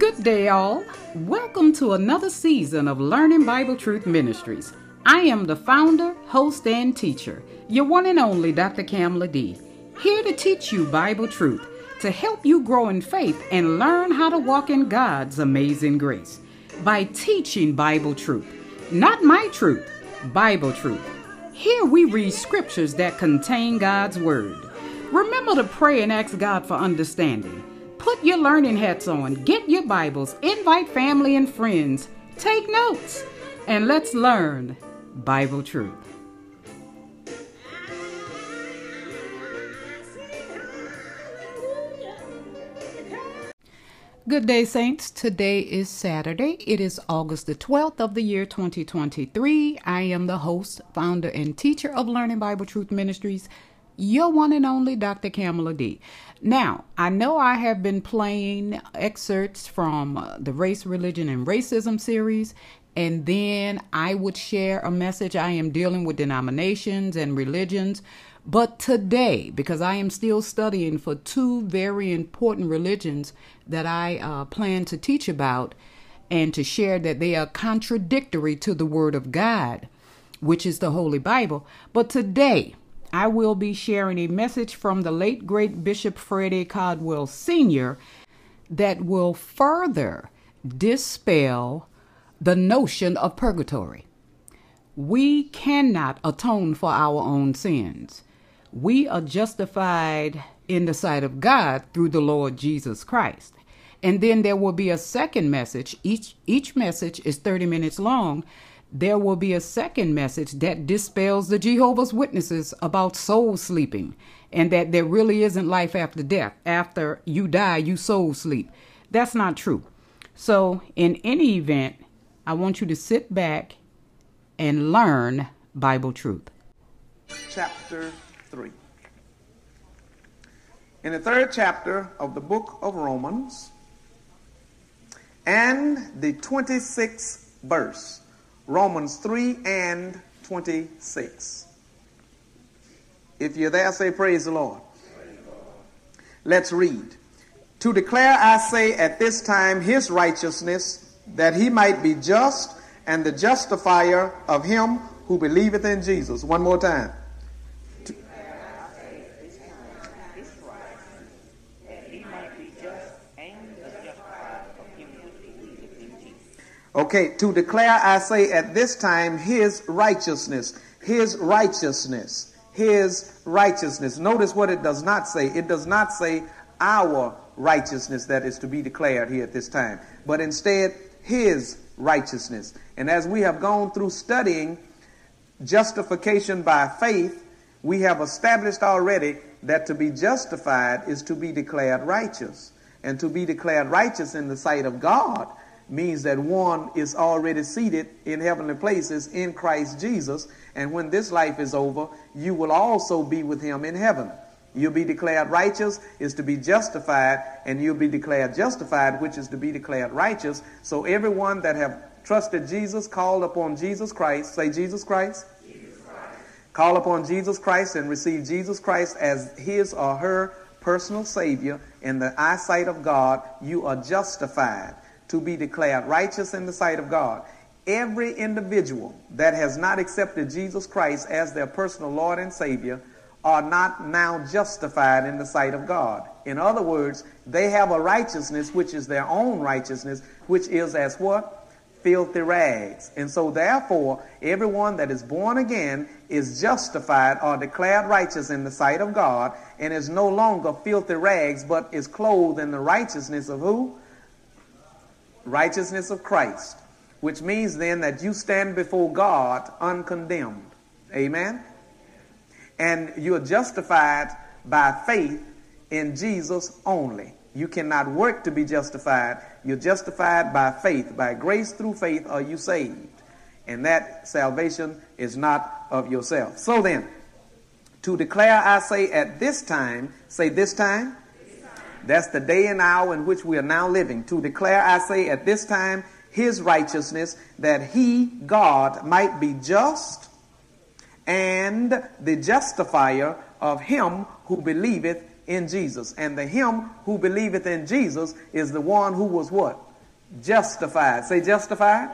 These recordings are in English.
Good day, all. Welcome to another season of Learning Bible Truth Ministries. I am the founder, host, and teacher, your one and only Dr. Camale D. Here to teach you Bible truth, to help you grow in faith and learn how to walk in God's amazing grace by teaching Bible truth. Not my truth, Bible truth. Here we read scriptures that contain God's Word. Remember to pray and ask God for understanding. Put your learning hats on, get your Bibles, invite family and friends, take notes, and let's learn Bible truth. Good day, Saints. Today is Saturday. It is August the 12th of the year 2023. I am the host, founder, and teacher of Learning Bible Truth Ministries, your one and only Dr. Camale D. Now, I know I have been playing excerpts from uh, the Race, Religion, and Racism series, and then I would share a message. I am dealing with denominations and religions. But today, because I am still studying for two very important religions that I uh, plan to teach about and to share that they are contradictory to the Word of God, which is the Holy Bible. But today, I will be sharing a message from the late great Bishop Fred A. Caldwell Sr. that will further dispel the notion of purgatory. We cannot atone for our own sins. We are justified in the sight of God through the Lord Jesus Christ. And then there will be a second message. Each each message is 30 minutes long. There will be a second message that dispels the Jehovah's Witnesses about soul sleeping and that there really isn't life after death. After you die, you soul sleep. That's not true. So, in any event, I want you to sit back and learn Bible truth. Chapter 3. In the third chapter of the book of Romans and the 26th verse, Romans 3 and 26. If you're there, say, Praise the Lord. Praise the Lord. Let's read. To declare, I say, at this time his righteousness, that he might be just and the justifier of him who believeth in Jesus. One more time. Okay, to declare, I say at this time, his righteousness, his righteousness, his righteousness. Notice what it does not say. It does not say our righteousness that is to be declared here at this time, but instead his righteousness. And as we have gone through studying justification by faith, we have established already that to be justified is to be declared righteous. And to be declared righteous in the sight of God means that one is already seated in heavenly places in Christ Jesus. And when this life is over, you will also be with him in heaven. You'll be declared righteous is to be justified, and you'll be declared justified, which is to be declared righteous. So everyone that have trusted Jesus, called upon Jesus Christ, say Jesus Christ. Call upon Jesus Christ and receive Jesus Christ as his or her personal Savior in the eyesight of God, you are justified to be declared righteous in the sight of God. Every individual that has not accepted Jesus Christ as their personal Lord and Savior are not now justified in the sight of God. In other words, they have a righteousness which is their own righteousness, which is as what? Filthy rags. And so, therefore, everyone that is born again is justified or declared righteous in the sight of God and is no longer filthy rags, but is clothed in the righteousness of who? Righteousness of Christ, which means then that you stand before God uncondemned. Amen? And you're justified by faith in Jesus only. You cannot work to be justified. You're justified by faith. By grace through faith are you saved. And that salvation is not of yourself. So then, to declare, I say at this time, say this time, that's the day and hour in which we are now living. To declare, I say, at this time, his righteousness, that he, God, might be just and the justifier of him who believeth in Jesus. And the him who believeth in Jesus is the one who was what? Justified. Say justified.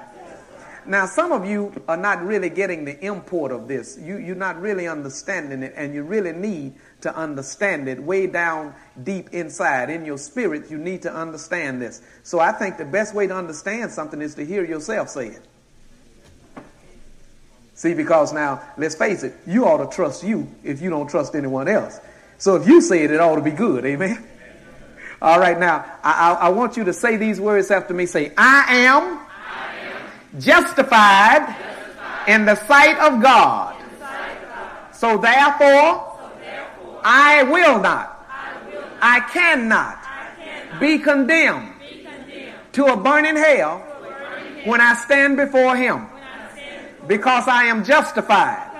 Now, some of you are not really getting the import of this. You, you're not really understanding it, and you really need to understand it way down deep inside. In your spirit, you need to understand this. So I think the best way to understand something is to hear yourself say it. See, because now, let's face it, you ought to trust you if you don't trust anyone else. So if you say it, it ought to be good. Amen. All right, now, I, I, I want you to say these words after me. Say, I am justified, in the sight of God. So therefore, I will not, I cannot be condemned to a burning hell when I stand before Him because I am justified.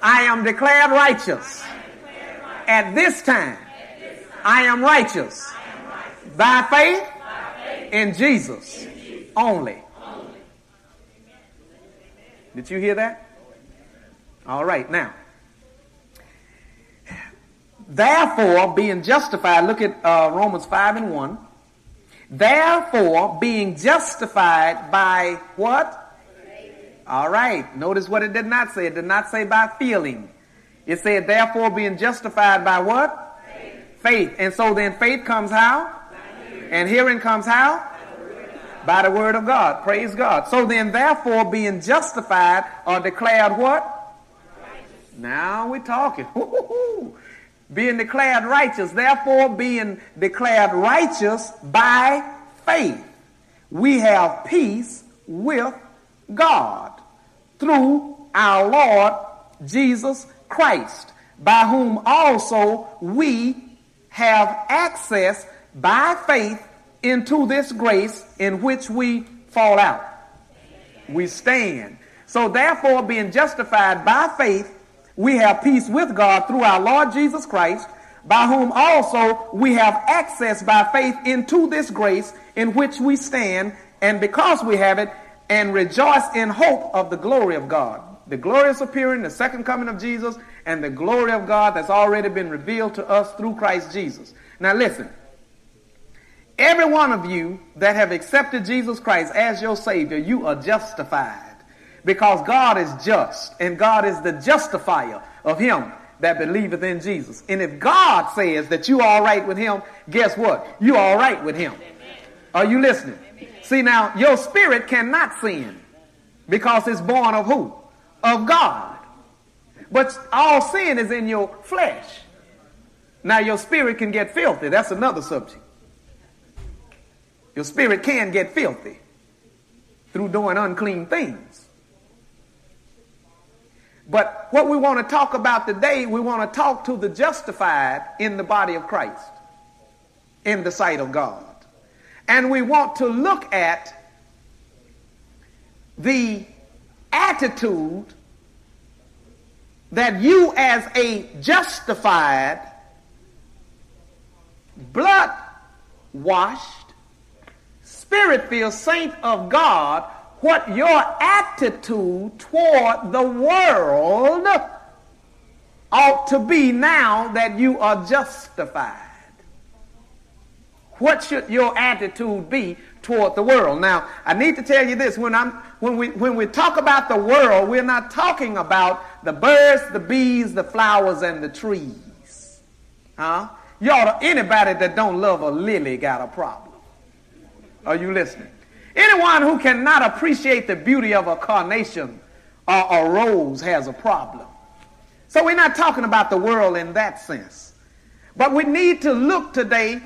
I am declared righteous. At this time, I am righteous by faith in Jesus only. Did you hear that? All right, now. Therefore, being justified, look at uh, Romans 5 and 1. Therefore, being justified by what? All right, notice what it did not say. It did not say by feeling. It said, therefore, being justified by what? Faith. faith. And so then faith comes how? And hearing comes how? By the word of God. Praise God. So then, therefore, being justified or declared what? Righteous. Now we're talking. being declared righteous. Therefore, being declared righteous by faith, we have peace with God through our Lord Jesus Christ, by whom also we have access by faith into this grace in which we fall out. We stand. So therefore, being justified by faith, we have peace with God through our Lord Jesus Christ, by whom also we have access by faith into this grace in which we stand, and because we have it, and rejoice in hope of the glory of God. The glorious appearing, the second coming of Jesus, and the glory of God that's already been revealed to us through Christ Jesus. Now listen, Every one of you that have accepted Jesus Christ as your Savior, you are justified because God is just and God is the justifier of him that believeth in Jesus. And if God says that you are all right with him, guess what? You're all right with him. Are you listening? See now, your spirit cannot sin because it's born of who? Of God. But all sin is in your flesh. Now your spirit can get filthy. That's another subject. Your spirit can get filthy through doing unclean things. But what we want to talk about today, we want to talk to the justified in the body of Christ, in the sight of God. And we want to look at the attitude that you, as a justified, blood washed, spirit filled saint of God, what your attitude toward the world ought to be now that you are justified. What should your attitude be toward the world? Now, I need to tell you this when I'm when we when we talk about the world, we're not talking about the birds, the bees, the flowers, and the trees. Huh? Y'all, anybody that don't love a lily got a problem. Are you listening? Anyone who cannot appreciate the beauty of a carnation or a rose has a problem. So we're not talking about the world in that sense. But we need to look today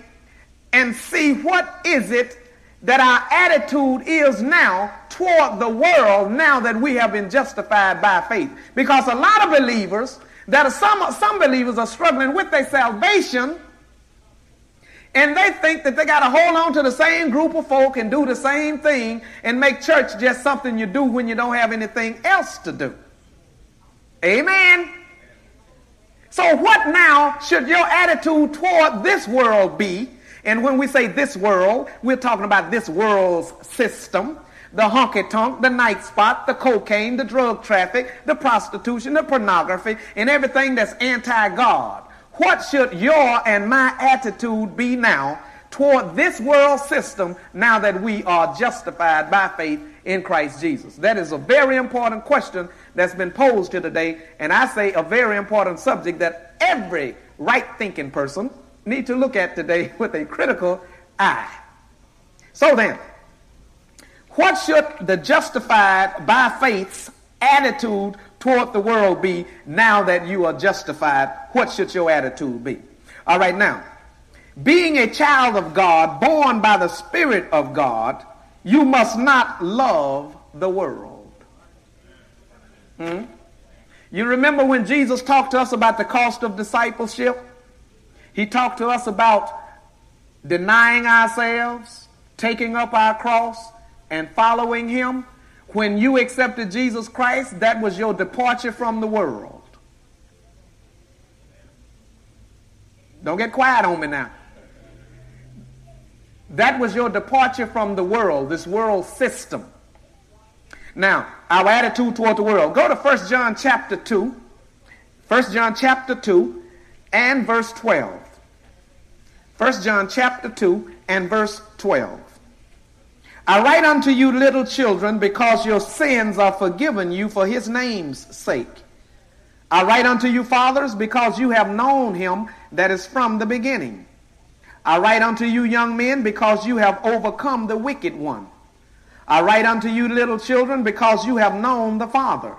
and see what is it that our attitude is now toward the world now that we have been justified by faith. Because a lot of believers, that are some, some believers are struggling with their salvation and they think that they got to hold on to the same group of folk and do the same thing and make church just something you do when you don't have anything else to do. Amen. So, what now should your attitude toward this world be? And when we say this world, we're talking about this world's system the honky tonk, the night spot, the cocaine, the drug traffic, the prostitution, the pornography, and everything that's anti God. What should your and my attitude be now toward this world system now that we are justified by faith in Christ Jesus? That is a very important question that's been posed here today, and I say a very important subject that every right thinking person need to look at today with a critical eye. So then, what should the justified by faith's attitude toward the world be now that you are justified? What should your attitude be? All right, now, being a child of God, born by the Spirit of God, you must not love the world. Hmm? You remember when Jesus talked to us about the cost of discipleship? He talked to us about denying ourselves, taking up our cross, and following Him. When you accepted Jesus Christ, that was your departure from the world. Don't get quiet on me now. That was your departure from the world, this world system. Now, our attitude toward the world. Go to 1 John chapter 2. 1 John chapter 2 and verse 12. 1 John chapter 2 and verse 12. I write unto you, little children, because your sins are forgiven you for his name's sake. I write unto you, fathers, because you have known him that is from the beginning. I write unto you, young men, because you have overcome the wicked one. I write unto you, little children, because you have known the Father.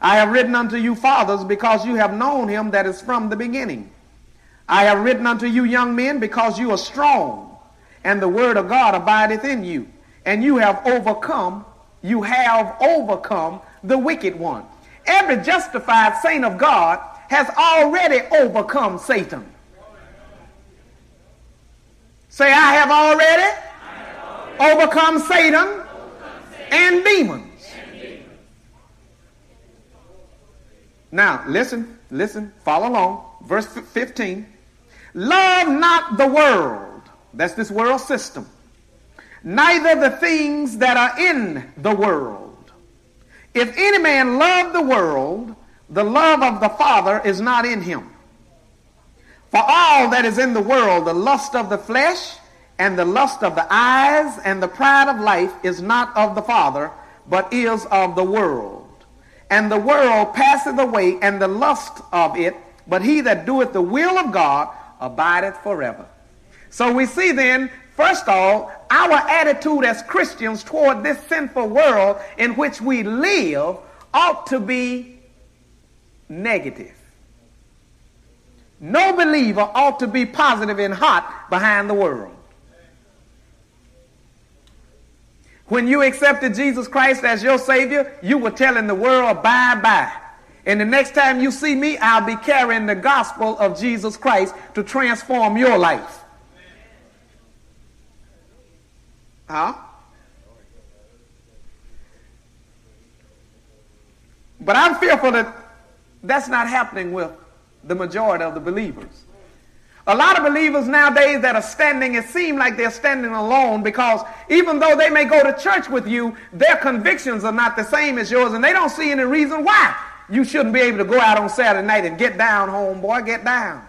I have written unto you, fathers, because you have known him that is from the beginning. I have written unto you, young men, because you are strong, and the word of God abideth in you, and you have overcome, you have overcome the wicked one. Every justified saint of God has already overcome Satan. Say, I have already, I have already overcome, Satan overcome Satan and demons. And demons. Now, listen, listen, follow along. Verse 15. Love not the world. That's this world system. Neither the things that are in the world. If any man love the world, the love of the Father is not in him. For all that is in the world, the lust of the flesh, and the lust of the eyes, and the pride of life is not of the Father, but is of the world. And the world passeth away, and the lust of it, but he that doeth the will of God abideth forever. So we see then, first of all, our attitude as Christians toward this sinful world in which we live ought to be negative. No believer ought to be positive and hot behind the world. When you accepted Jesus Christ as your Savior, you were telling the world bye bye. And the next time you see me, I'll be carrying the gospel of Jesus Christ to transform your life. Huh? But I'm fearful that that's not happening with the majority of the believers. A lot of believers nowadays that are standing, it seems like they're standing alone because even though they may go to church with you, their convictions are not the same as yours, and they don't see any reason why you shouldn't be able to go out on Saturday night and get down, homeboy, get down.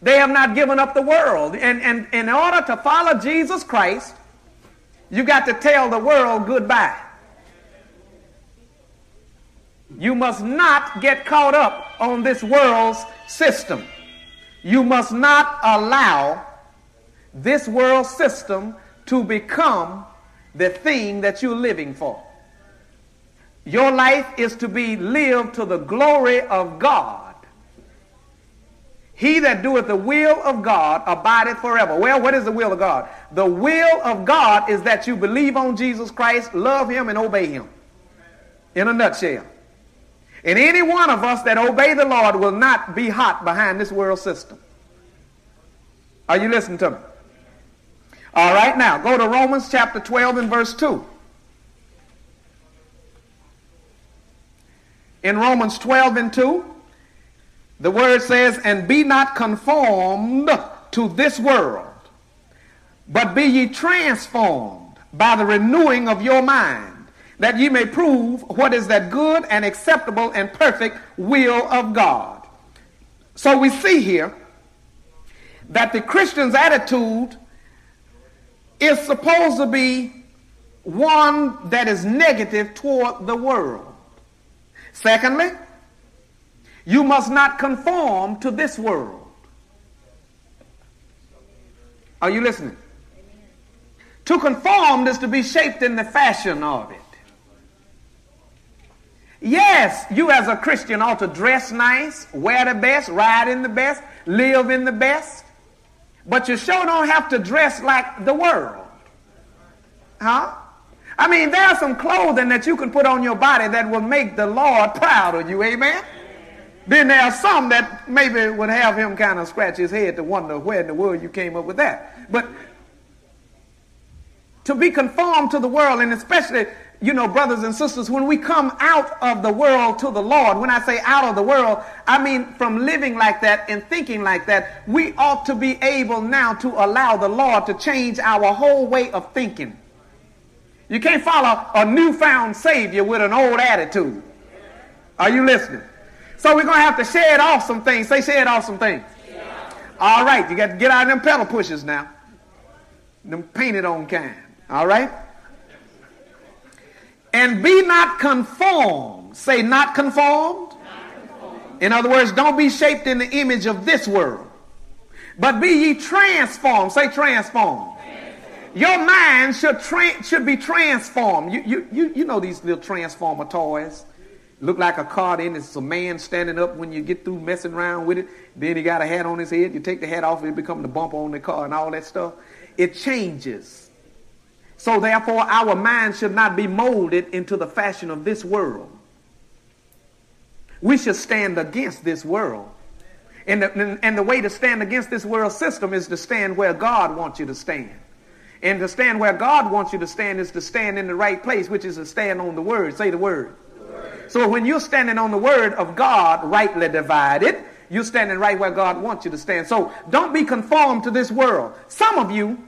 They have not given up the world. And, and in order to follow Jesus Christ, you got to tell the world goodbye. You must not get caught up on this world's system. You must not allow this world system to become the thing that you're living for. Your life is to be lived to the glory of God. He that doeth the will of God abideth forever. Well, what is the will of God? The will of God is that you believe on Jesus Christ, love him, and obey him. In a nutshell. And any one of us that obey the Lord will not be hot behind this world system. Are you listening to me? All right, now go to Romans chapter 12 and verse 2. In Romans 12 and 2, the word says, And be not conformed to this world, but be ye transformed by the renewing of your mind that ye may prove what is that good and acceptable and perfect will of God. So we see here that the Christian's attitude is supposed to be one that is negative toward the world. Secondly, you must not conform to this world. Are you listening? To conform is to be shaped in the fashion of it. Yes, you as a Christian ought to dress nice, wear the best, ride in the best, live in the best. But you sure don't have to dress like the world. Huh? I mean, there's some clothing that you can put on your body that will make the Lord proud of you. Amen? Then there are some that maybe would have him kind of scratch his head to wonder where in the world you came up with that. But to be conformed to the world, and especially, you know, brothers and sisters, when we come out of the world to the Lord, when I say out of the world, I mean from living like that and thinking like that, we ought to be able now to allow the Lord to change our whole way of thinking. You can't follow a newfound Savior with an old attitude. Are you listening? So we're going to have to shed off some things. Say, shed off some things. Yeah. All right, you got to get out of them pedal pushers now. Them painted on kind. All right? And be not conformed. Say, not conformed. not conformed. In other words, don't be shaped in the image of this world. But be ye transformed. Say, transformed. Your mind should, tra- should be transformed. You, you, you, you know these little transformer toys. Look like a car, then it's a man standing up when you get through messing around with it. Then he got a hat on his head. You take the hat off, it becomes the bumper on the car and all that stuff. It changes. So therefore, our mind should not be molded into the fashion of this world. We should stand against this world. And the, and the way to stand against this world system is to stand where God wants you to stand. And to stand where God wants you to stand is to stand in the right place, which is to stand on the word. Say the word. So when you're standing on the word of God, rightly divided, you're standing right where God wants you to stand. So don't be conformed to this world. Some of you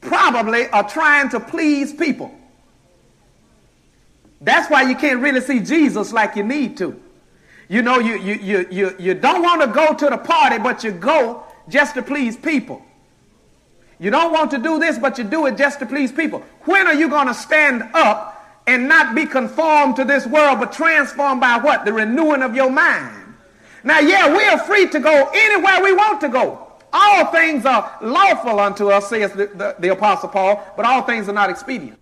probably are trying to please people. That's why you can't really see Jesus like you need to. You know, you, you, you, you, you don't want to go to the party, but you go just to please people. You don't want to do this, but you do it just to please people. When are you going to stand up and not be conformed to this world, but transformed by what? The renewing of your mind. Now, yeah, we are free to go anywhere we want to go. All things are lawful unto us, says the, the, the Apostle Paul, but all things are not expedient.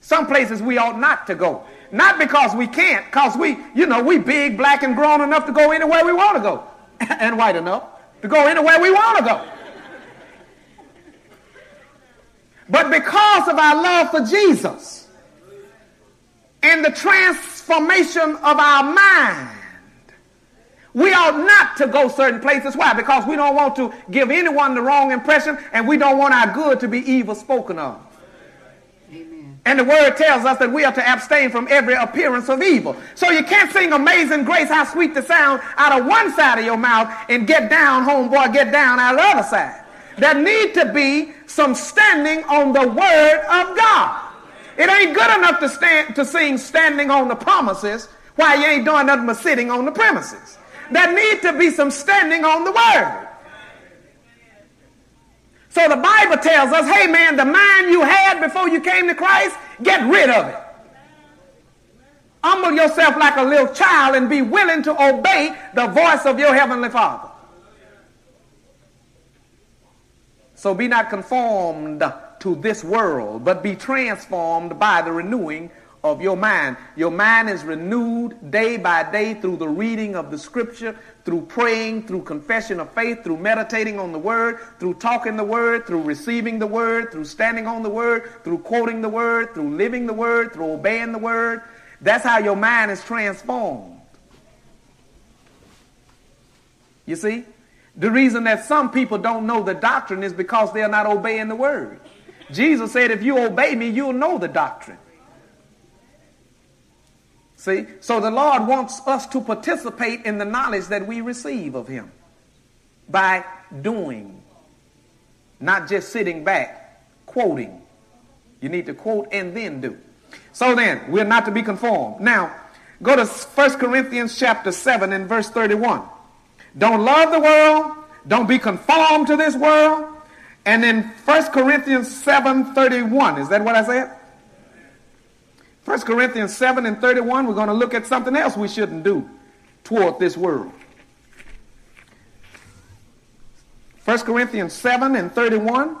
Some places we ought not to go. Not because we can't, because we, you know, we big, black, and grown enough to go anywhere we want to go. and white enough to go anywhere we want to go. But because of our love for Jesus, and the transformation of our mind. We ought not to go certain places. Why? Because we don't want to give anyone the wrong impression and we don't want our good to be evil spoken of. Amen. And the word tells us that we are to abstain from every appearance of evil. So you can't sing Amazing Grace, how sweet the sound, out of one side of your mouth and get down, homeboy, get down out of the other side. There need to be some standing on the word of God. It ain't good enough to stand to sing standing on the promises while you ain't doing nothing but sitting on the premises. There need to be some standing on the word. So the Bible tells us, hey man, the mind you had before you came to Christ, get rid of it. Humble yourself like a little child and be willing to obey the voice of your heavenly Father. So be not conformed to this world, but be transformed by the renewing of your mind. Your mind is renewed day by day through the reading of the scripture, through praying, through confession of faith, through meditating on the word, through talking the word, through receiving the word, through standing on the word, through quoting the word, through living the word, through obeying the word. That's how your mind is transformed. You see? The reason that some people don't know the doctrine is because they're not obeying the word. Jesus said, if you obey me, you'll know the doctrine. See? So the Lord wants us to participate in the knowledge that we receive of Him by doing, not just sitting back, quoting. You need to quote and then do. So then, we're not to be conformed. Now, go to 1 Corinthians chapter 7 and verse 31. Don't love the world, Don't be conformed to this world. And in 1 Corinthians 7 31. Is that what I said? 1 Corinthians 7 and 31, we're going to look at something else we shouldn't do toward this world. 1 Corinthians 7 and 31.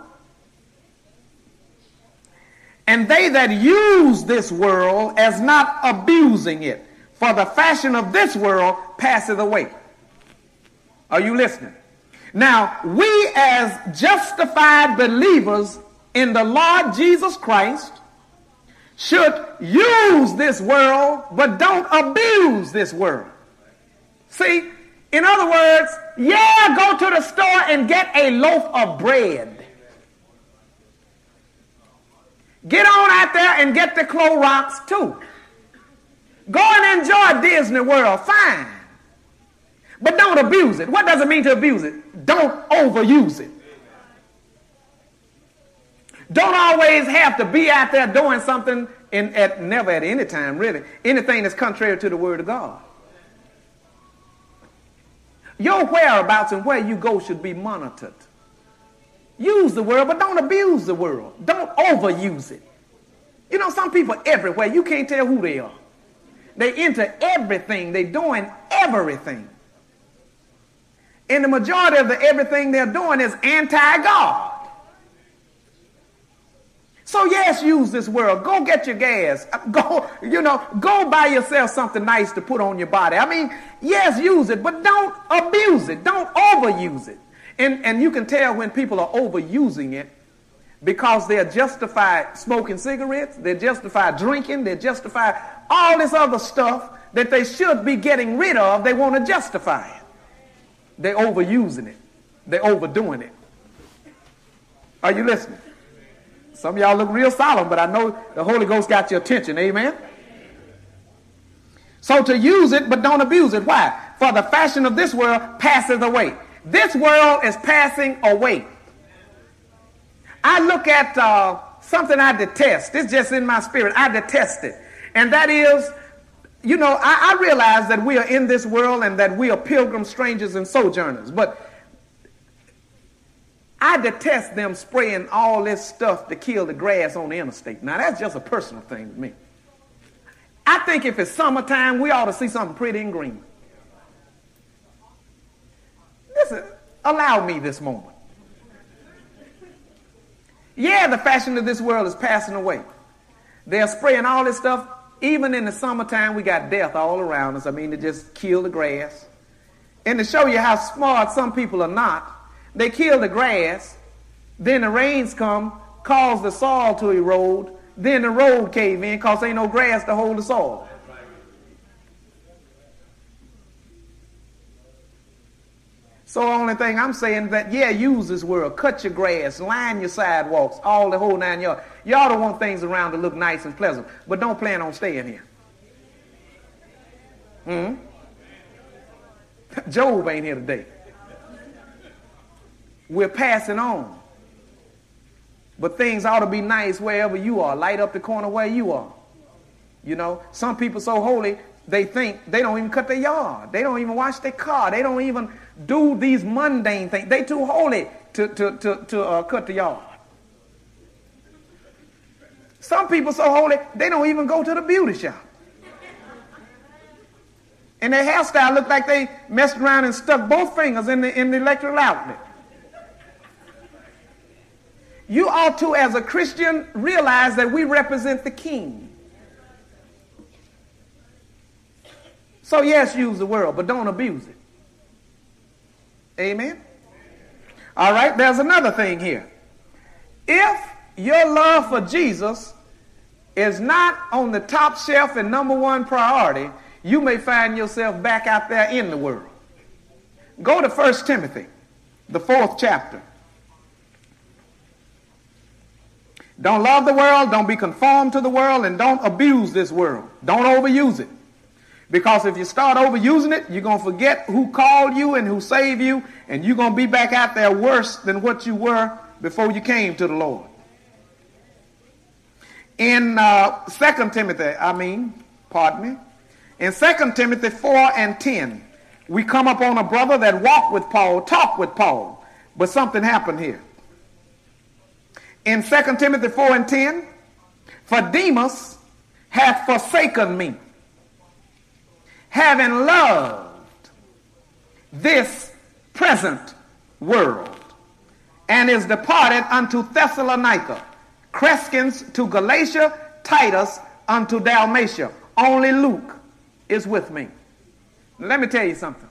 And they that use this world as not abusing it, for the fashion of this world passeth away. Are you listening? Now, we as justified believers in the Lord Jesus Christ should use this world, but don't abuse this world. See, in other words, yeah, go to the store and get a loaf of bread. Get on out there and get the Clorox too. Go and enjoy Disney World, fine. But don't abuse it. What does it mean to abuse it? Don't overuse it. Don't always have to be out there doing something in, at never at any time, really. Anything that's contrary to the word of God. Your whereabouts and where you go should be monitored. Use the world, but don't abuse the world. Don't overuse it. You know, some people everywhere, you can't tell who they are. They into everything, they're doing everything. And the majority of the everything they're doing is anti-God. So yes, use this world. Go get your gas. Go, you know, go buy yourself something nice to put on your body. I mean, yes, use it, but don't abuse it. Don't overuse it. And, and you can tell when people are overusing it because they're justified smoking cigarettes, they're justified drinking, they're justified all this other stuff that they should be getting rid of. They want to justify it. They're overusing it. They're overdoing it. Are you listening? Some of y'all look real solemn, but I know the Holy Ghost got your attention. Amen? So to use it, but don't abuse it. Why? For the fashion of this world passes away. This world is passing away. I look at uh, something I detest. It's just in my spirit. I detest it. And that is, you know, I, I realize that we are in this world and that we are pilgrims, strangers, and sojourners. But I detest them spraying all this stuff to kill the grass on the interstate. Now, that's just a personal thing to me. I think if it's summertime, we ought to see something pretty and green. Listen, allow me this moment. Yeah, the fashion of this world is passing away. They're spraying all this stuff. Even in the summertime, we got death all around us. I mean, to just kill the grass. And to show you how smart some people are not, they kill the grass, then the rains come, cause the soil to erode, then the road cave in because ain't no grass to hold the soil. So the only thing I'm saying is that, yeah, use this world. Cut your grass, line your sidewalks, all the whole nine yards. Y'all don't want things around to look nice and pleasant, but don't plan on staying here. Hmm? Job ain't here today. We're passing on. But things ought to be nice wherever you are. Light up the corner where you are. You know, some people so holy, they think they don't even cut their yard. They don't even wash their car. They don't even do these mundane things. They too holy to, to, to, to uh, cut the yard. Some people so holy, they don't even go to the beauty shop. And their hairstyle look like they messed around and stuck both fingers in the, in the electrical outlet. You ought to, as a Christian, realize that we represent the king. So, yes, use the world, but don't abuse it. Amen? All right, there's another thing here. If your love for Jesus is not on the top shelf and number one priority, you may find yourself back out there in the world. Go to 1 Timothy, the fourth chapter. Don't love the world, don't be conformed to the world, and don't abuse this world. Don't overuse it. Because if you start overusing it, you're going to forget who called you and who saved you, and you're going to be back out there worse than what you were before you came to the Lord. In uh, 2 Timothy, I mean, pardon me, in 2 Timothy 4 and 10, we come upon a brother that walked with Paul, talked with Paul, but something happened here. In 2 Timothy 4 and 10, for Demas hath forsaken me, having loved this present world, and is departed unto Thessalonica, Crescens to Galatia, Titus unto Dalmatia. Only Luke is with me. Let me tell you something.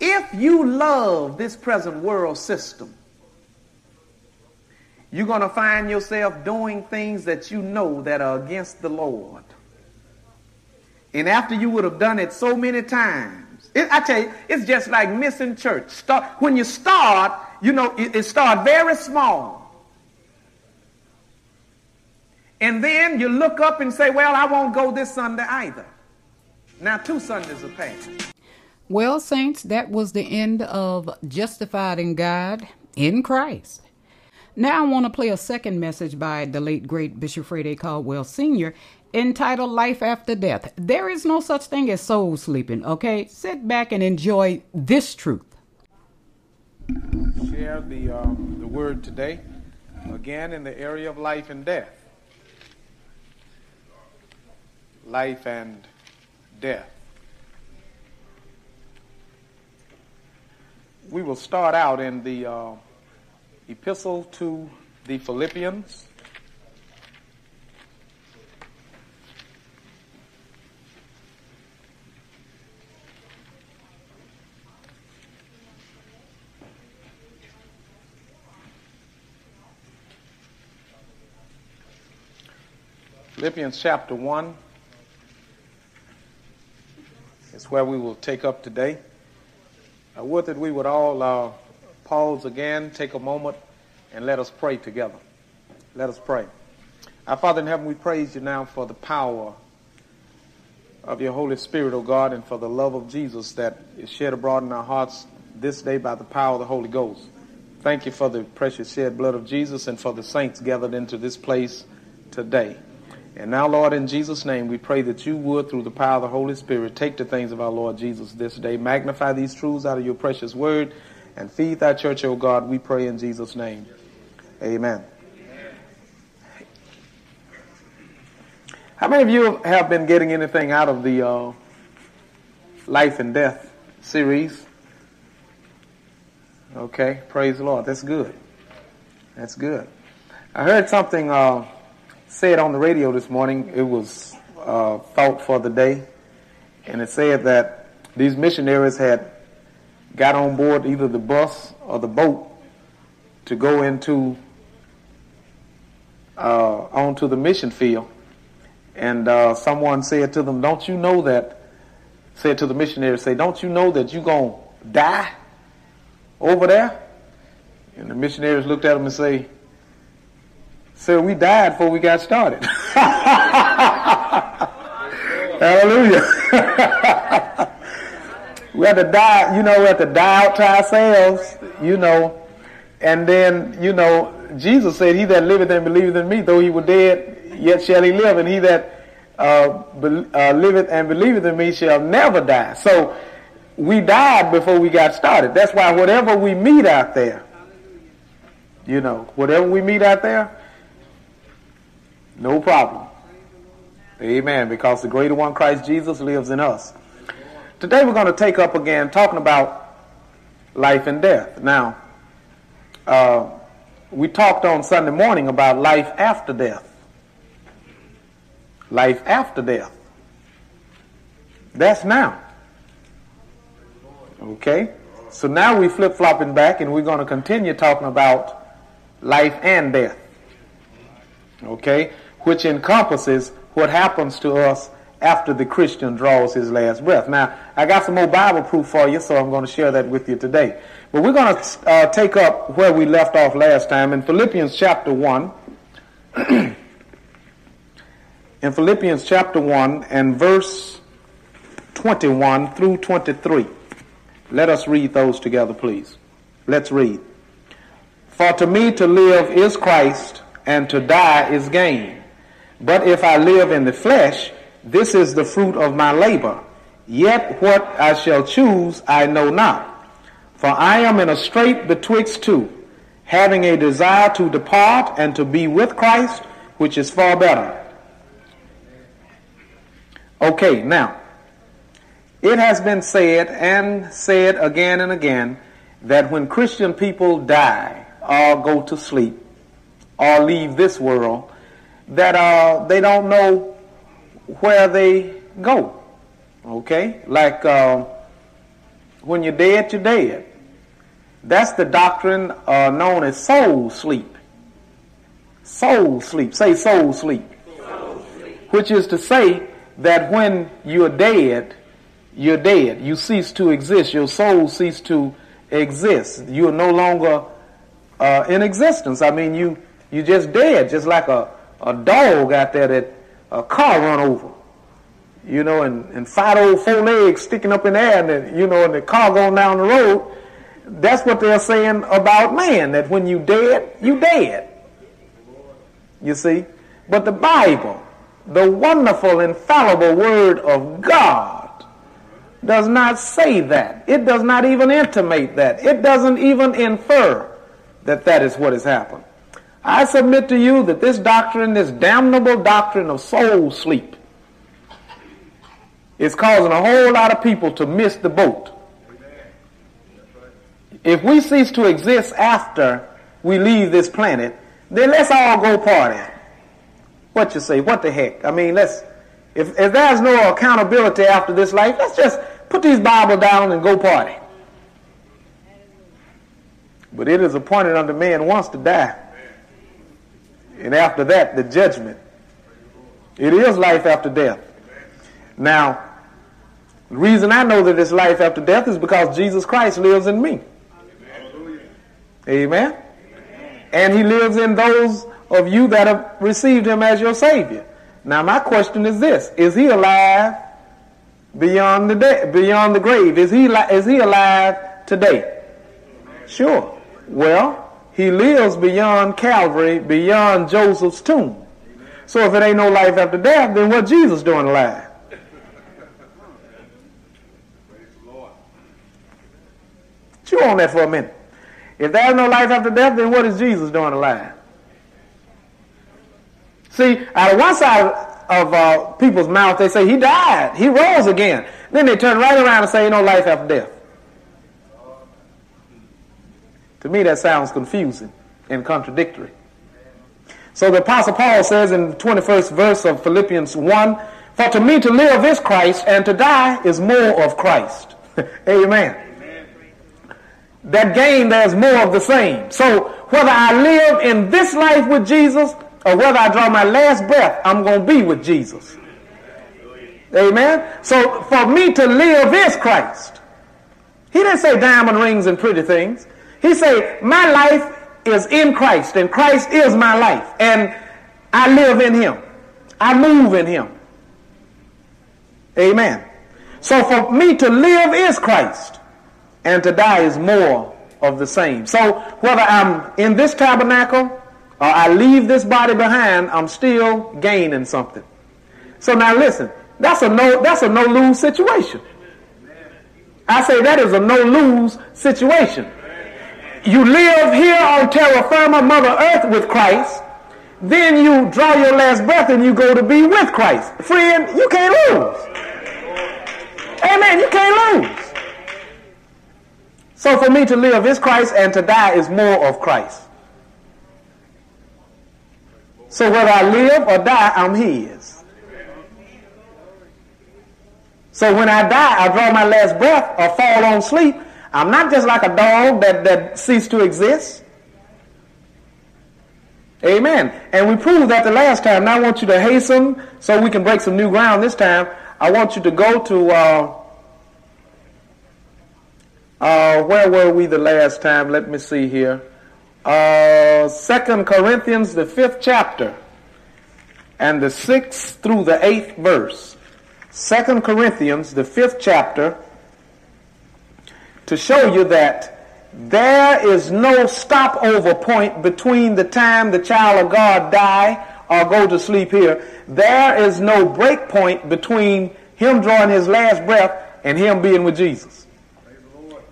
If you love this present world system, you're going to find yourself doing things that you know that are against the Lord. And after you would have done it so many times, it, I tell you, it's just like missing church. Start, when you start, you know, it, it starts very small. And then you look up and say, well, I won't go this Sunday either. Now, two Sundays have passed. Well, Saints, that was the end of Justified in God in Christ. Now I want to play a second message by the late great Bishop Fred A. Caldwell Sr. entitled Life After Death. There is no such thing as soul sleeping, okay? Sit back and enjoy this truth. Share the, uh, the word today, again in the area of life and death. Life and death. We will start out in the uh, epistle to the Philippians. Philippians chapter 1 is where we will take up today. I would that we would all uh, pause again, take a moment, and let us pray together. Let us pray. Our Father in heaven, we praise you now for the power of your Holy Spirit, O God, and for the love of Jesus that is shed abroad in our hearts this day by the power of the Holy Ghost. Thank you for the precious shed blood of Jesus and for the saints gathered into this place today. And now, Lord, in Jesus' name, we pray that you would, through the power of the Holy Spirit, take the things of our Lord Jesus this day, magnify these truths out of your precious word, and feed thy church, O God, we pray in Jesus' name. Amen. How many of you have been getting anything out of the uh, life and death series? Okay, praise the Lord. That's good. That's good. I heard something uh, said on the radio this morning. It was uh, thought for the day, and it said that these missionaries had got on board either the bus or the boat to go into uh, onto the mission field, and uh, someone said to them, "Don't you know that?" Said to the missionary, "Say, don't you know that you gonna die over there?" And the missionaries looked at him and say, "Sir, we died before we got started." Hallelujah. We have to die, you know, we have to die out to ourselves, you know, and then, you know, Jesus said, He that liveth and believeth in me, though he were dead, yet shall he live, and he that uh, be, uh, liveth and believeth in me shall never die. So we died before we got started. That's why whatever we meet out there, you know, whatever we meet out there, no problem. Amen. Because the greater one, Christ Jesus, lives in us. Today we're going to take up again talking about life and death. Now, uh, we talked on Sunday morning about life after death. Life after death. That's now. Okay? So now we flip flopping back and we're going to continue talking about life and death. Okay? Which encompasses what happens to us after the Christian draws his last breath. Now, I got some more Bible proof for you, so I'm going to share that with you today. But we're going to uh, take up where we left off last time in Philippians chapter 1. in Philippians chapter 1 and verse 21 through 23. Let us read those together, please. Let's read. For to me to live is Christ, and to die is gain. But if I live in the flesh, This is the fruit of my labor. Yet what I shall choose I know not. For I am in a strait betwixt two, having a desire to depart and to be with Christ, which is far better. Okay, now, it has been said and said again and again that when Christian people die or go to sleep or leave this world, that uh, they don't know where they go. Okay? Like uh, when you're dead, you're dead. That's the doctrine uh, known as soul sleep. Soul sleep. Say soul sleep. soul sleep. Which is to say that when you're dead, you're dead. You cease to exist. Your soul cease to exist. You are no longer uh, in existence. I mean, you you're just dead, just like a, a dog out there that a car run over. You know, and, and five old four legs sticking up in the air, and then, you know, and the car going down the road. That's what they're saying about man, that when you dead, you dead. You see? But the Bible, the wonderful, infallible Word of God, does not say that. It does not even intimate that. It doesn't even infer that that is what has happened. I submit to you that this doctrine, this damnable doctrine of soul sleep, is causing a whole lot of people to miss the boat. If we cease to exist after we leave this planet, then let's all go party. What you say? What the heck? I mean, let's. If, if there's no accountability after this life, let's just put these Bible down and go party. But it is appointed unto man once to die. And after that, the judgment. It is life after death. Now, the reason I know that it's life after death is because Jesus Christ lives in me. Amen. And he lives in those of you that have received him as your Savior. Now, my question is this Is he alive beyond the, de- beyond the grave? Is he, li- is he alive today? Sure. Well, he lives beyond Calvary, beyond Joseph's tomb. So if it ain't no life after death, then what Jesus doing alive? Chew on that for a minute. If there's no life after death, then what is Jesus doing alive? See, out of one side of uh, people's mouth, they say he died, he rose again. Then they turn right around and say no life after death. To me, that sounds confusing and contradictory. So the Apostle Paul says in the 21st verse of Philippians 1 For to me to live is Christ, and to die is more of Christ. Amen. Amen. That gain, there's more of the same. So whether I live in this life with Jesus or whether I draw my last breath, I'm going to be with Jesus. Amen. So for me to live is Christ. He didn't say diamond rings and pretty things. He said, my life is in Christ and Christ is my life and I live in him. I move in him. Amen. So for me to live is Christ and to die is more of the same. So whether I'm in this tabernacle or I leave this body behind, I'm still gaining something. So now listen, that's a no that's a no lose situation. I say that is a no lose situation you live here on terra firma, Mother Earth, with Christ. Then you draw your last breath and you go to be with Christ. Friend, you can't lose. Amen. You can't lose. So for me to live is Christ and to die is more of Christ. So whether I live or die, I'm His. So when I die, I draw my last breath or fall on sleep, I'm not just like a dog that, that ceased to exist. Amen. And we proved that the last time. Now I want you to hasten so we can break some new ground this time. I want you to go to, uh, uh, where were we the last time? Let me see here. Uh, Second Corinthians, the fifth chapter, and the sixth through the eighth verse. Second Corinthians, the fifth chapter, to show you that there is no stopover point between the time the child of God die or go to sleep here, there is no break point between him drawing his last breath and him being with Jesus.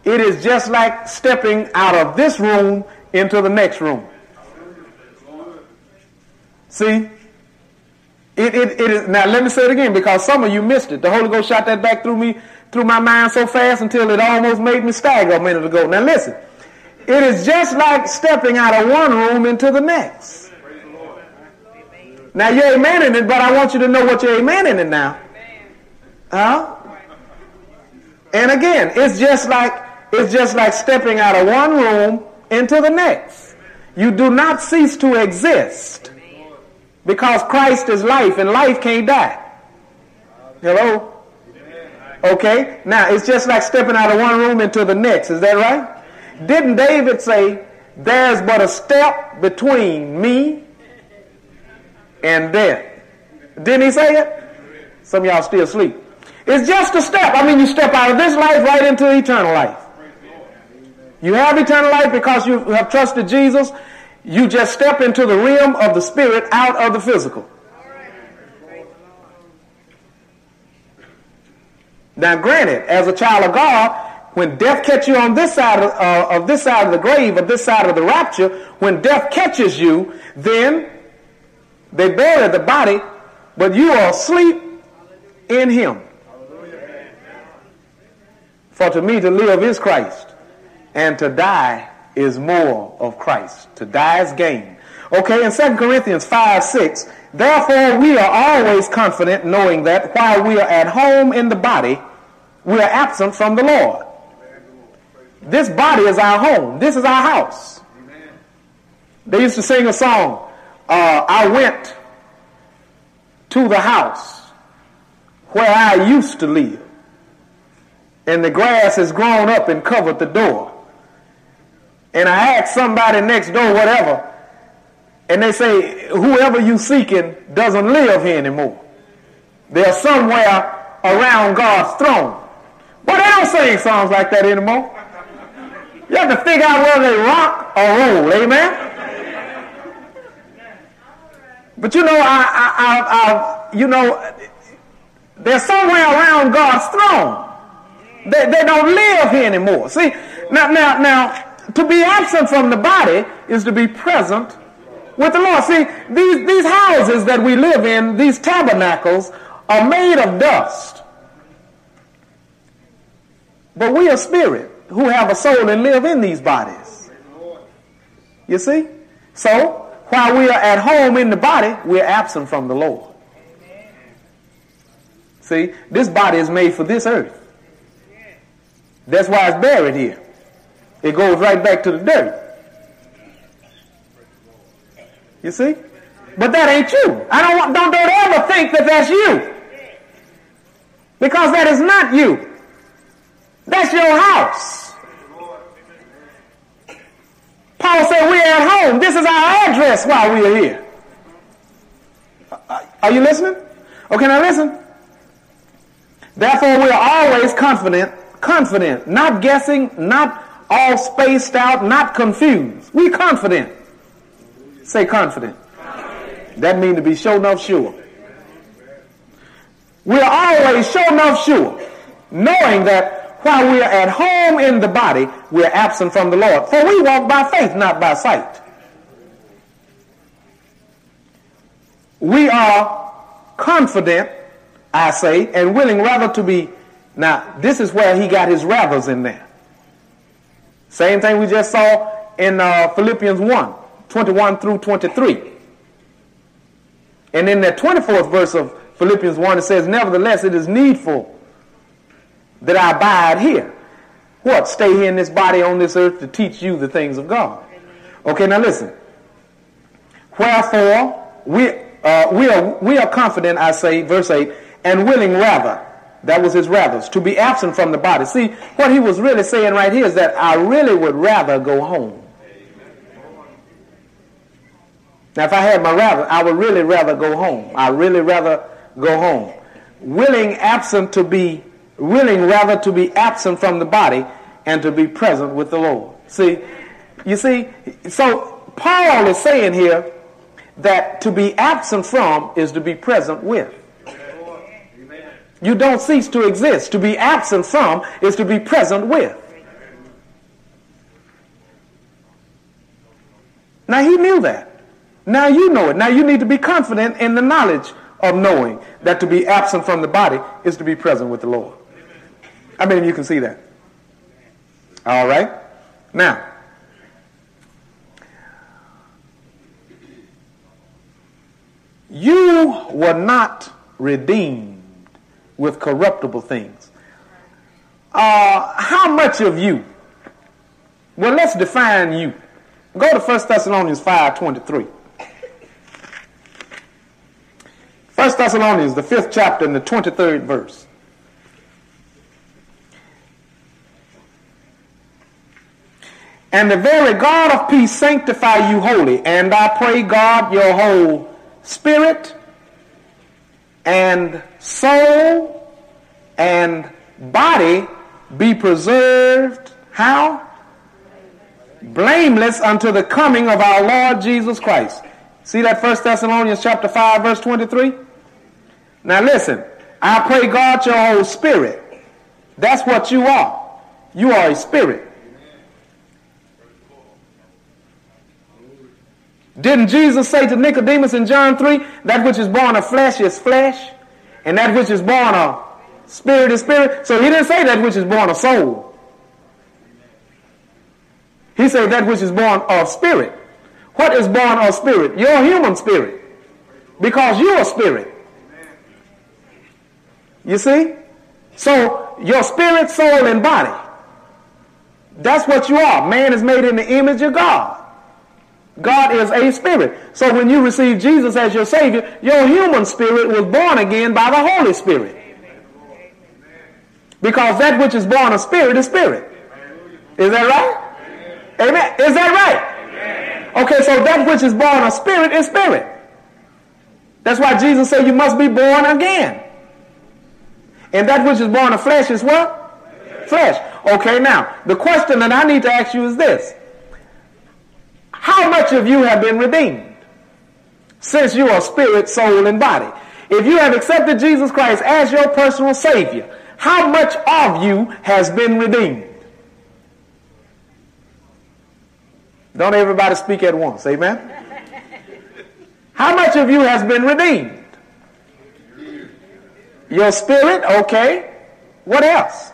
It is just like stepping out of this room into the next room. See? It, it, it is, now let me say it again because some of you missed it. The Holy Ghost shot that back through me, through my mind so fast until it almost made me stagger a minute ago. Now listen. It is just like stepping out of one room into the next. Now you're amening it, but I want you to know what you're amening it now. Huh? And again, it's just like it's just like stepping out of one room into the next. You do not cease to exist because Christ is life and life can't die. Hello? Okay? Now, it's just like stepping out of one room into the next. Is that right? Didn't David say, there's but a step between me and death? Didn't he say it? Some y'all still asleep. It's just a step. I mean, you step out of this life right into eternal life. You have eternal life because you have trusted Jesus you just step into the realm of the spirit out of the physical. Now, granted, as a child of God, when death catches you on this side of, uh, of this side of the grave, or this side of the rapture, when death catches you, then they bury the body, but you are asleep in Him. For to me to live is Christ, and to die is more of Christ. To die is gain. Okay, in 2 Corinthians 5 6, therefore we are always confident knowing that while we are at home in the body, we are absent from the Lord. This body is our home. This is our house. They used to sing a song, uh, I went to the house where I used to live. And the grass has grown up and covered the door and I ask somebody next door whatever, and they say, whoever you seeking doesn't live here anymore. They're somewhere around God's throne. But they don't sing songs like that anymore. You have to figure out whether they rock or roll, amen? But you know, I, I, I, I you know, they're somewhere around God's throne. They, they don't live here anymore. See, now, now, now, to be absent from the body is to be present with the Lord. See, these, these houses that we live in, these tabernacles, are made of dust. But we are spirit who have a soul and live in these bodies. You see? So, while we are at home in the body, we're absent from the Lord. See, this body is made for this earth. That's why it's buried here. It goes right back to the dirt. You see? But that ain't you. I don't want, don't, don't ever think that that's you. Because that is not you. That's your house. Paul said we're at home. This is our address while we are here. Uh, uh, are you listening? Okay, now listen. Therefore, we are always confident, confident, not guessing, not all spaced out, not confused. We confident. Say confident. confident. That means to be sure enough sure. We're always sure enough sure, knowing that while we are at home in the body, we are absent from the Lord. For we walk by faith, not by sight. We are confident, I say, and willing rather to be. Now, this is where he got his rathers in there. Same thing we just saw in uh, Philippians 1, 21 through 23. And in the 24th verse of Philippians 1, it says, Nevertheless, it is needful that I abide here. What? Stay here in this body on this earth to teach you the things of God. Okay, now listen. Wherefore, we, uh, we, are, we are confident, I say, verse 8, and willing rather that was his rather, to be absent from the body. See, what he was really saying right here is that I really would rather go home. Now, if I had my rather, I would really rather go home. I really rather go home. Willing absent to be, willing rather to be absent from the body and to be present with the Lord. See, you see, so Paul is saying here that to be absent from is to be present with. You don't cease to exist. To be absent from is to be present with. Now he knew that. Now you know it. Now you need to be confident in the knowledge of knowing that to be absent from the body is to be present with the Lord. I mean, you can see that. All right? Now, you were not redeemed with corruptible things. Uh, how much of you? Well, let's define you. Go to 1 Thessalonians 5.23. 1 Thessalonians, the fifth chapter and the 23rd verse. And the very God of peace sanctify you wholly. And I pray God your whole spirit and soul and body be preserved. How? Blameless unto the coming of our Lord Jesus Christ. See that First Thessalonians chapter 5 verse 23? Now listen, I pray God your whole spirit. That's what you are. You are a spirit. Didn't Jesus say to Nicodemus in John 3, that which is born of flesh is flesh, and that which is born of spirit is spirit? So he didn't say that which is born of soul. He said that which is born of spirit. What is born of spirit? Your human spirit. Because you are spirit. You see? So your spirit, soul, and body. That's what you are. Man is made in the image of God. God is a spirit. So when you receive Jesus as your Savior, your human spirit was born again by the Holy Spirit. Because that which is born of spirit is spirit. Is that right? Amen. Is that right? Okay, so that which is born of spirit is spirit. That's why Jesus said you must be born again. And that which is born of flesh is what? Flesh. Okay, now, the question that I need to ask you is this. How much of you have been redeemed? Since you are spirit, soul, and body. If you have accepted Jesus Christ as your personal Savior, how much of you has been redeemed? Don't everybody speak at once. Amen? How much of you has been redeemed? Your spirit, okay. What else?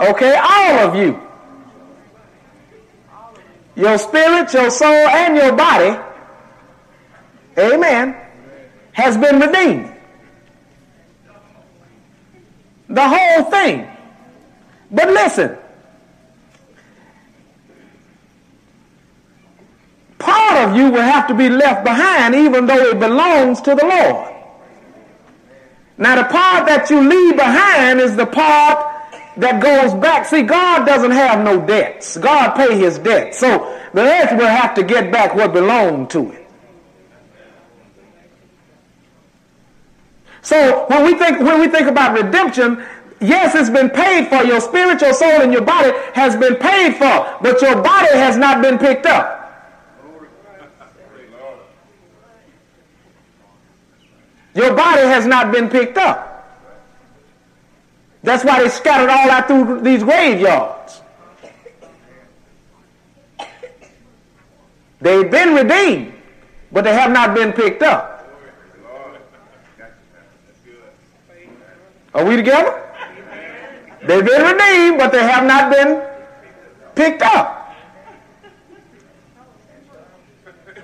Okay, all of you. Your spirit, your soul, and your body, amen, has been redeemed. The whole thing. But listen, part of you will have to be left behind even though it belongs to the Lord. Now the part that you leave behind is the part that goes back. See, God doesn't have no debts. God pay his debts. So the earth will have to get back what belonged to it. So when we think when we think about redemption, yes, it's been paid for. Your spiritual soul and your body has been paid for, but your body has not been picked up. Your body has not been picked up. That's why they scattered all out through these graveyards. They've been redeemed, but they have not been picked up. Are we together? They've been redeemed, but they have not been picked up.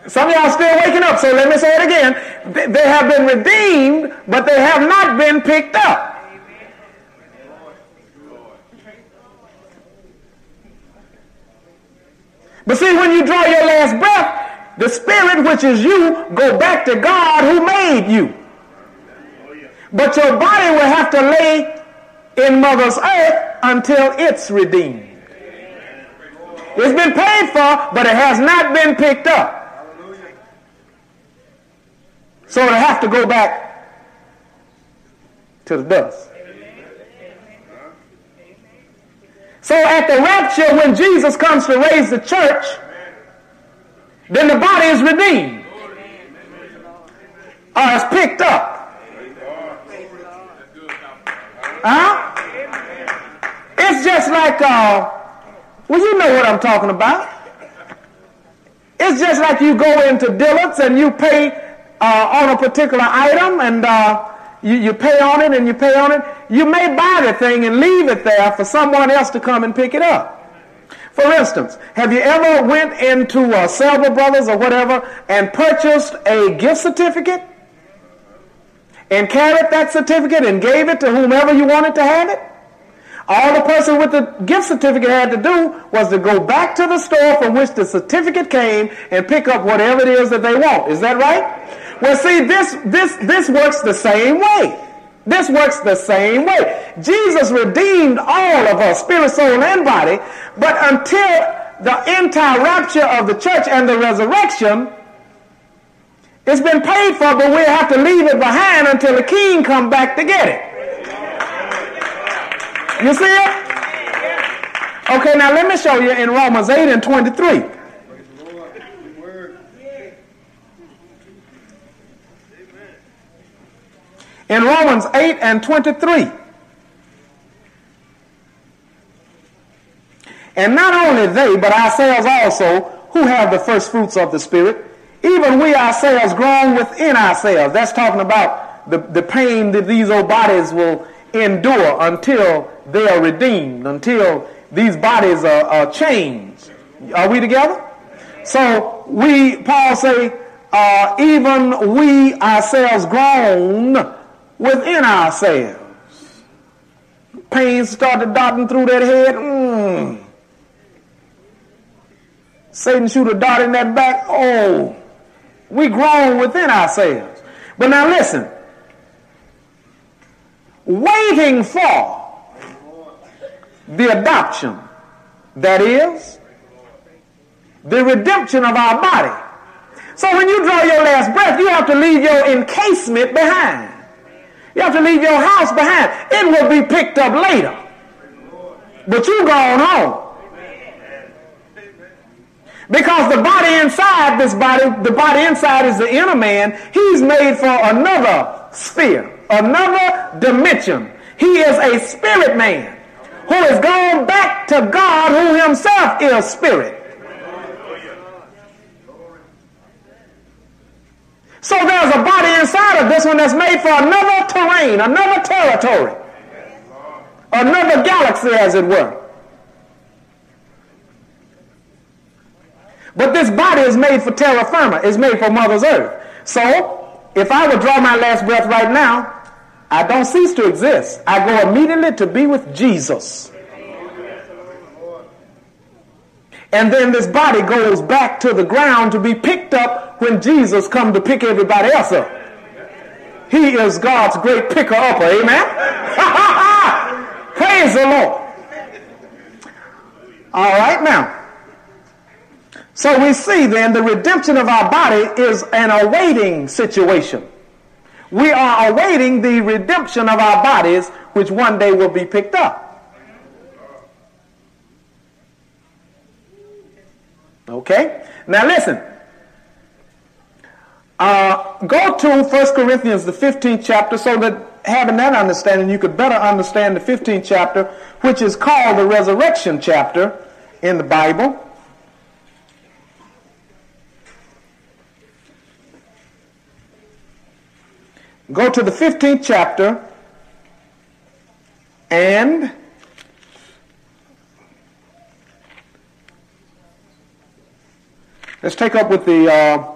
Some of y'all still waking up, so let me say it again. They have been redeemed, but they have not been picked up. But see, when you draw your last breath, the spirit which is you go back to God who made you. But your body will have to lay in mother's earth until it's redeemed. It's been paid for, but it has not been picked up. So it'll have to go back to the dust. So at the rapture, when Jesus comes to raise the church, then the body is redeemed. Or it's picked up. Huh? It's just like, uh, well, you know what I'm talking about. It's just like you go into Dillard's and you pay uh, on a particular item and uh, you, you pay on it and you pay on it. You may buy the thing and leave it there for someone else to come and pick it up. For instance, have you ever went into uh, Selva Brothers or whatever and purchased a gift certificate and carried that certificate and gave it to whomever you wanted to have it? All the person with the gift certificate had to do was to go back to the store from which the certificate came and pick up whatever it is that they want. Is that right? Well, see, this, this, this works the same way. This works the same way. Jesus redeemed all of us, spirit, soul, and body, but until the entire rapture of the church and the resurrection, it's been paid for, but we have to leave it behind until the king come back to get it. You see it? Okay, now let me show you in Romans 8 and 23. In Romans 8 and 23. And not only they, but ourselves also, who have the first fruits of the Spirit, even we ourselves groan within ourselves. That's talking about the, the pain that these old bodies will endure until they are redeemed, until these bodies are, are changed. Are we together? So we, Paul say, uh, even we ourselves groan within ourselves. Pain started darting through that head. Mm. Satan shoot a dart in that back. Oh, we groan within ourselves. But now listen, waiting for the adoption, that is, the redemption of our body. So when you draw your last breath, you have to leave your encasement behind. You have to leave your house behind. It will be picked up later. But you gone home. Because the body inside this body, the body inside is the inner man. He's made for another sphere another dimension. He is a spirit man who has gone back to God who himself is spirit. So there's a body inside of this one that's made for another terrain, another territory, another galaxy, as it were. But this body is made for terra firma, it's made for Mother's Earth. So, if I would draw my last breath right now, I don't cease to exist. I go immediately to be with Jesus. And then this body goes back to the ground to be picked up when Jesus comes to pick everybody else up. He is God's great picker upper. Amen. Praise the Lord. All right now. So we see then the redemption of our body is an awaiting situation. We are awaiting the redemption of our bodies, which one day will be picked up. Okay? Now listen. Uh, go to 1 Corinthians, the 15th chapter, so that having that understanding, you could better understand the 15th chapter, which is called the resurrection chapter in the Bible. Go to the 15th chapter and let's take up with the uh,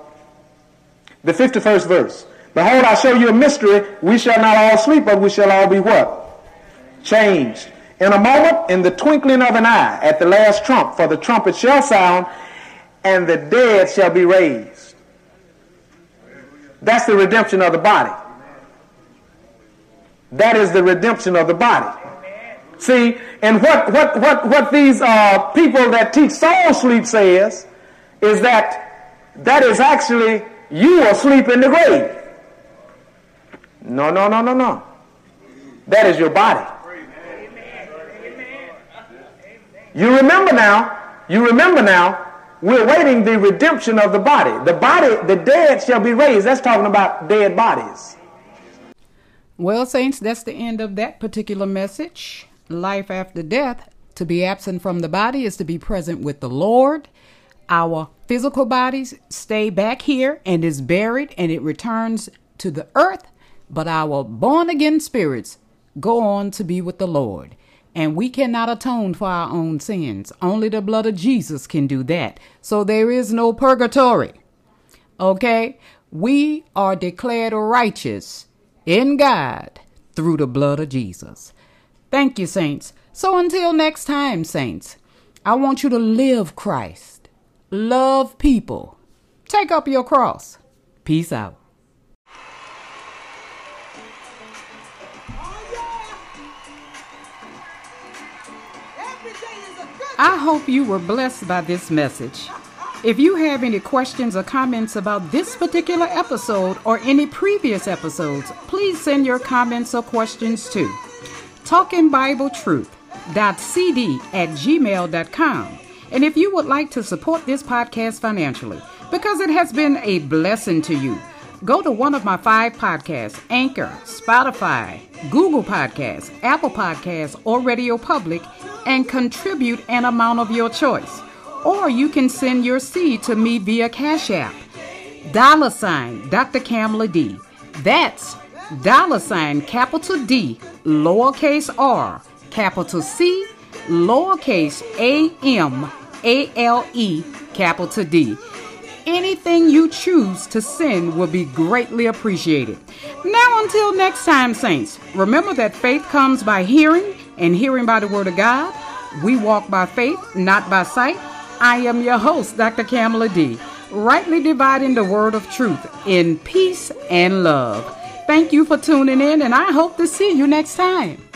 the 51st verse. Behold, I show you a mystery. We shall not all sleep, but we shall all be what? Changed. In a moment, in the twinkling of an eye, at the last trump, for the trumpet shall sound, and the dead shall be raised. That's the redemption of the body. That is the redemption of the body. See, and what what what what these uh, people that teach soul sleep says is that that is actually you asleep in the grave. No, no, no, no, no. That is your body. You remember now, you remember now, we're waiting the redemption of the body. The body, the dead shall be raised. That's talking about dead bodies. Well, Saints, that's the end of that particular message. Life after death. To be absent from the body is to be present with the Lord. Our physical bodies stay back here and is buried and it returns to the earth, but our born again spirits go on to be with the Lord. And we cannot atone for our own sins. Only the blood of Jesus can do that. So there is no purgatory. Okay? We are declared righteous in God through the blood of Jesus. Thank you, saints. So until next time, saints, I want you to live Christ, love people, take up your cross. Peace out. I hope you were blessed by this message. If you have any questions or comments about this particular episode or any previous episodes, please send your comments or questions to talkingbibletruth.cd at gmail.com. And if you would like to support this podcast financially, because it has been a blessing to you, go to one of my five podcasts Anchor, Spotify, Google Podcasts, Apple Podcasts, or Radio Public and contribute an amount of your choice. Or you can send your seed to me via Cash App. Dollar sign Dr. Camale D. That's dollar sign capital D, lowercase r, capital C, lowercase a m a l e, capital D. Anything you choose to send will be greatly appreciated. Now, until next time, Saints, remember that faith comes by hearing and hearing by the Word of God. We walk by faith, not by sight. I am your host, Dr. Camale D., rightly dividing the Word of truth in peace and love. Thank you for tuning in, and I hope to see you next time.